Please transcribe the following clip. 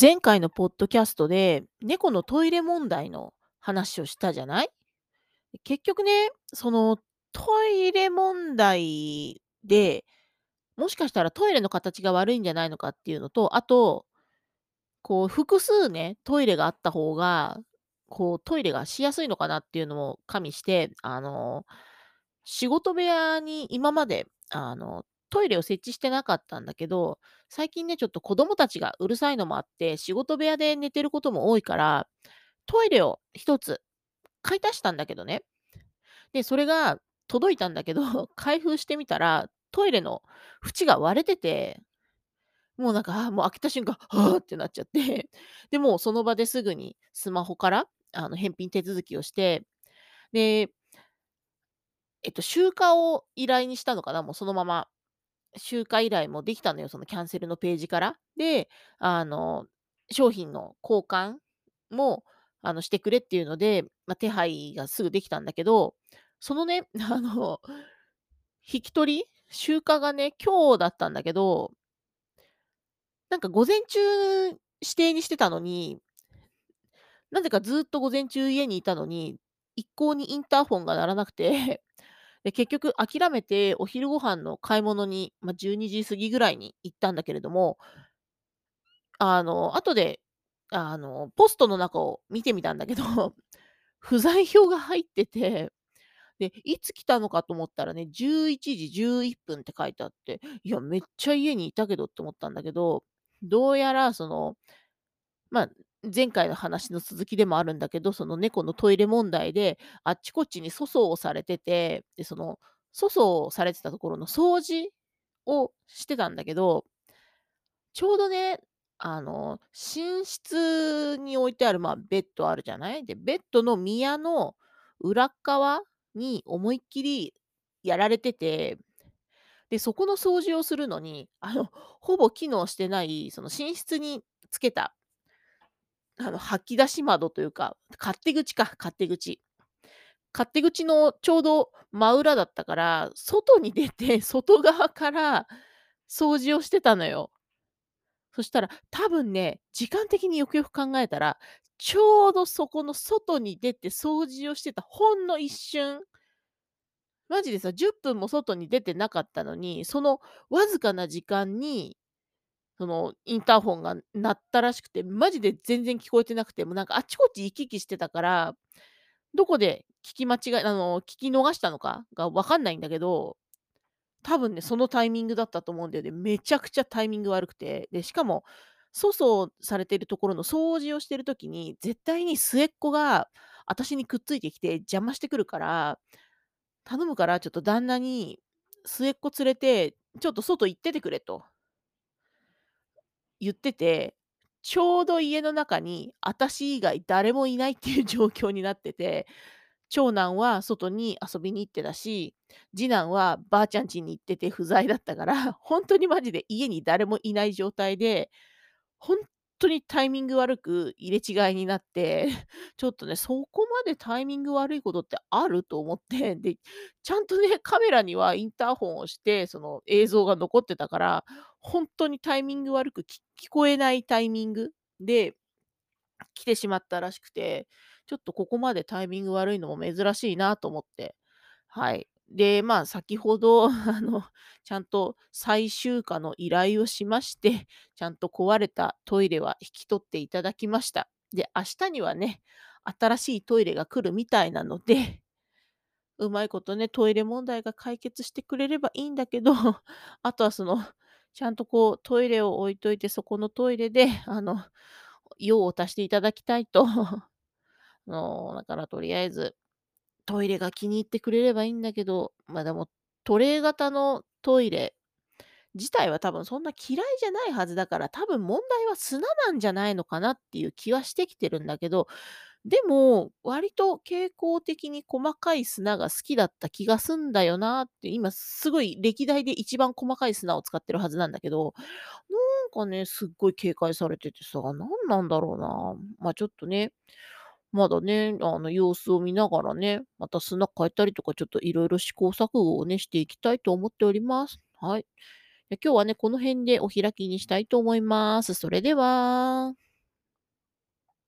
前回のポッドキャストで、猫のトイレ問題の話をしたじゃない？結局ね、そのトイレ問題で、もしかしたらトイレの形が悪いんじゃないのかっていうのと、あと、こう複数ね、トイレがあった方が、こうトイレがしやすいのかなっていうのも加味して、あの、仕事部屋に今まで、あの、トイレを設置してなかったんだけど、最近ね、ちょっと子供たちがうるさいのもあって、仕事部屋で寝てることも多いから、トイレを一つ買い足したんだけどね。で、それが届いたんだけど、開封してみたら、トイレの縁が割れてて、もうなんか、もう開けた瞬間、はあってなっちゃって、で、もその場ですぐにスマホから、あの、返品手続きをして、で、えっと、集荷を依頼にしたのかな、もうそのまま。集荷依頼もできたのよ、そのキャンセルのページから。で、あの、商品の交換も、あの、してくれっていうので、まあ、手配がすぐできたんだけど、そのね、あの、引き取り集荷がね、今日だったんだけど、なんか午前中指定にしてたのに、なぜかずっと午前中家にいたのに、一向にインターフォンが鳴らなくて、で、結局諦めてお昼ご飯の買い物に、まあ、12時過ぎぐらいに行ったんだけれども、あの、後で、あの、ポストの中を見てみたんだけど、不在票が入ってて、で、いつ来たのかと思ったらね、11時11分って書いてあって、いや、めっちゃ家にいたけどって思ったんだけど、どうやらその、まあ、前回の話の続きでもあるんだけど、その猫のトイレ問題で、あっちこっちに粗相をされてて、で、その粗相をされてたところの掃除をしてたんだけど、ちょうどね、あの、寝室に置いてある、まあ、ベッドあるじゃない？で、ベッドの宮の裏側に思いっきりやられてて、で、そこの掃除をするのに、あの、ほぼ機能してない、その寝室につけたあの、吐き出し窓というか、勝手口か、勝手口。勝手口のちょうど真裏だったから、外に出て、外側から掃除をしてたのよ。そしたら、多分ね、時間的によくよく考えたら、ちょうどそこの外に出て掃除をしてたほんの一瞬、マジでさ、10分も外に出てなかったのに、そのわずかな時間にその、インターホンが鳴ったらしくて、マジで全然聞こえてなくて、もうなんかあちこち行き来してたから、どこで聞き間違えあの、聞き逃したのかがわかんないんだけど、多分ね、そのタイミングだったと思うんだよね。めちゃくちゃタイミング悪くて。で、しかも、粗相されてるところの掃除をしてる時に、絶対に末っ子が私にくっついてきて邪魔してくるから、頼むからちょっと旦那に末っ子連れて、ちょっと外行っててくれと。言ってて、ちょうど家の中に私以外誰もいないっていう状況になってて、長男は外に遊びに行ってたし、次男はばあちゃん家に行ってて不在だったから、本当にマジで家に誰もいない状態で、本当にタイミング悪く入れ違いになって、ちょっとね、そこまでタイミング悪いことってあると思って、で、ちゃんとね、カメラにはインターホンをして、その映像が残ってたから、本当にタイミング悪く、聞こえないタイミングで来てしまったらしくて、ちょっとここまでタイミング悪いのも珍しいなと思って。はい。で、まあ、先ほど、あの、ちゃんと再集荷の依頼をしまして、ちゃんと壊れたトイレは引き取っていただきました。で、明日にはね、新しいトイレが来るみたいなので、うまいことね、トイレ問題が解決してくれればいいんだけど、あとはその、ちゃんとこうトイレを置いといて、そこのトイレで、あの、用を足していただきたいと。あの、だからとりあえず、トイレが気に入ってくれればいいんだけど、まあ、でも、トレー型のトイレ自体は多分そんな嫌いじゃないはずだから、多分問題は砂なんじゃないのかなっていう気はしてきてるんだけど、でも、割と傾向的に細かい砂が好きだった気がすんだよなって、今すごい歴代で一番細かい砂を使ってるはずなんだけど、なんかね、すっごい警戒されててさ、何なんだろうな。まあ、ちょっとね、まだね、あの、様子を見ながらね、また砂変えたりとか、ちょっといろいろ試行錯誤をね、していきたいと思っております。はい。今日はね、この辺でお開きにしたいと思います。それでは。